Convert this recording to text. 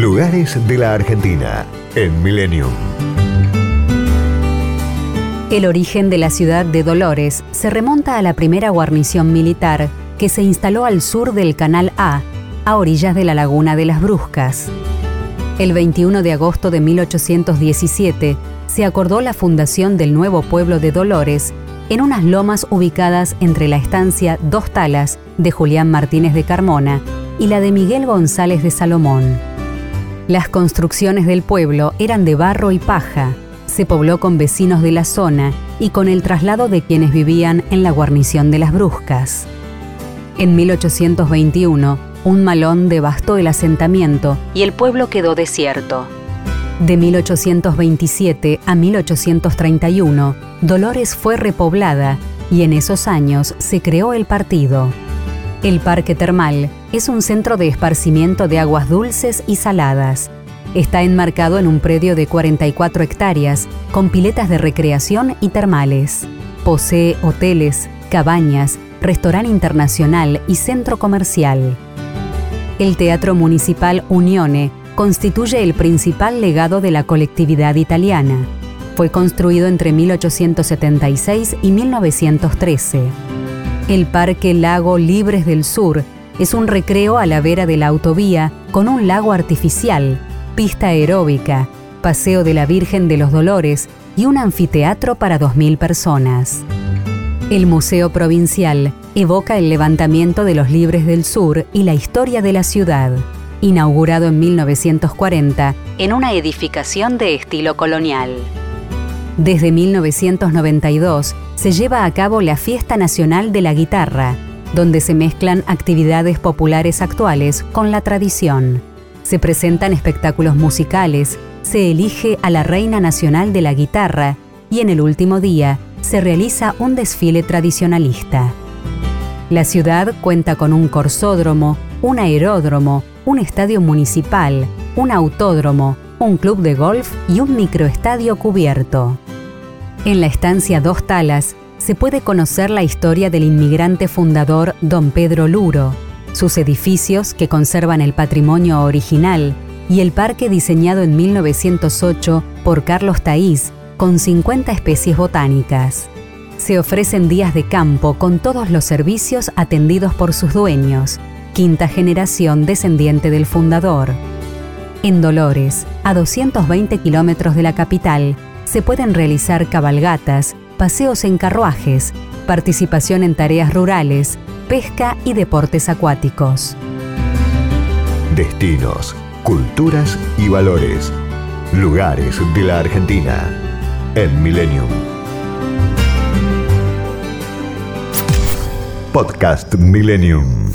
Lugares de la Argentina en Millennium. El origen de la ciudad de Dolores se remonta a la primera guarnición militar que se instaló al sur del Canal A, a orillas de la laguna de las Bruscas. El 21 de agosto de 1817 se acordó la fundación del nuevo pueblo de Dolores en unas lomas ubicadas entre la estancia Dos Talas de Julián Martínez de Carmona y la de Miguel González de Salomón. Las construcciones del pueblo eran de barro y paja, se pobló con vecinos de la zona y con el traslado de quienes vivían en la guarnición de las Bruscas. En 1821, un malón devastó el asentamiento y el pueblo quedó desierto. De 1827 a 1831, Dolores fue repoblada y en esos años se creó el partido. El Parque Termal es un centro de esparcimiento de aguas dulces y saladas. Está enmarcado en un predio de 44 hectáreas, con piletas de recreación y termales. Posee hoteles, cabañas, restaurante internacional y centro comercial. El Teatro Municipal Unione constituye el principal legado de la colectividad italiana. Fue construido entre 1876 y 1913. El Parque Lago Libres del Sur es un recreo a la vera de la autovía con un lago artificial, pista aeróbica, paseo de la Virgen de los Dolores y un anfiteatro para 2.000 personas. El Museo Provincial evoca el levantamiento de los Libres del Sur y la historia de la ciudad, inaugurado en 1940 en una edificación de estilo colonial. Desde 1992 se lleva a cabo la Fiesta Nacional de la Guitarra, donde se mezclan actividades populares actuales con la tradición. Se presentan espectáculos musicales, se elige a la Reina Nacional de la Guitarra y en el último día se realiza un desfile tradicionalista. La ciudad cuenta con un corsódromo, un aeródromo, un estadio municipal, un autódromo, un club de golf y un microestadio cubierto. En la estancia Dos Talas se puede conocer la historia del inmigrante fundador don Pedro Luro, sus edificios que conservan el patrimonio original y el parque diseñado en 1908 por Carlos Taís con 50 especies botánicas. Se ofrecen días de campo con todos los servicios atendidos por sus dueños, quinta generación descendiente del fundador. En Dolores, a 220 kilómetros de la capital, se pueden realizar cabalgatas, paseos en carruajes, participación en tareas rurales, pesca y deportes acuáticos. Destinos, culturas y valores. Lugares de la Argentina en Millennium. Podcast Millennium.